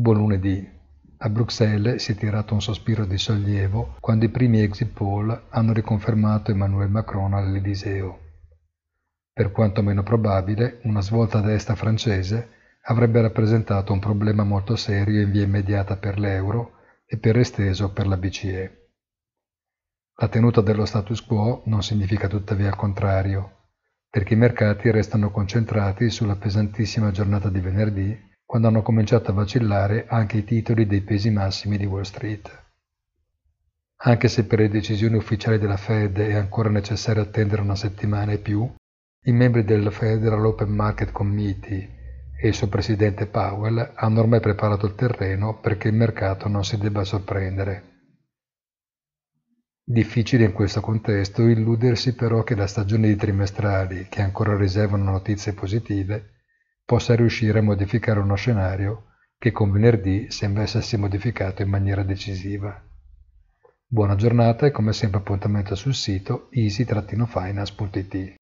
Buon lunedì. A Bruxelles si è tirato un sospiro di sollievo quando i primi exit poll hanno riconfermato Emmanuel Macron all'Eliseo. Per quanto meno probabile, una svolta destra francese avrebbe rappresentato un problema molto serio in via immediata per l'euro e per esteso per la BCE. La tenuta dello status quo non significa tuttavia il contrario, perché i mercati restano concentrati sulla pesantissima giornata di venerdì quando hanno cominciato a vacillare anche i titoli dei pesi massimi di Wall Street. Anche se per le decisioni ufficiali della Fed è ancora necessario attendere una settimana e più, i membri del Federal Open Market Committee e il suo presidente Powell hanno ormai preparato il terreno perché il mercato non si debba sorprendere. Difficile in questo contesto illudersi però che la stagione di trimestrali, che ancora riservano notizie positive, possa riuscire a modificare uno scenario che con venerdì sembra essersi modificato in maniera decisiva. Buona giornata e come sempre appuntamento sul sito easy-finance.it.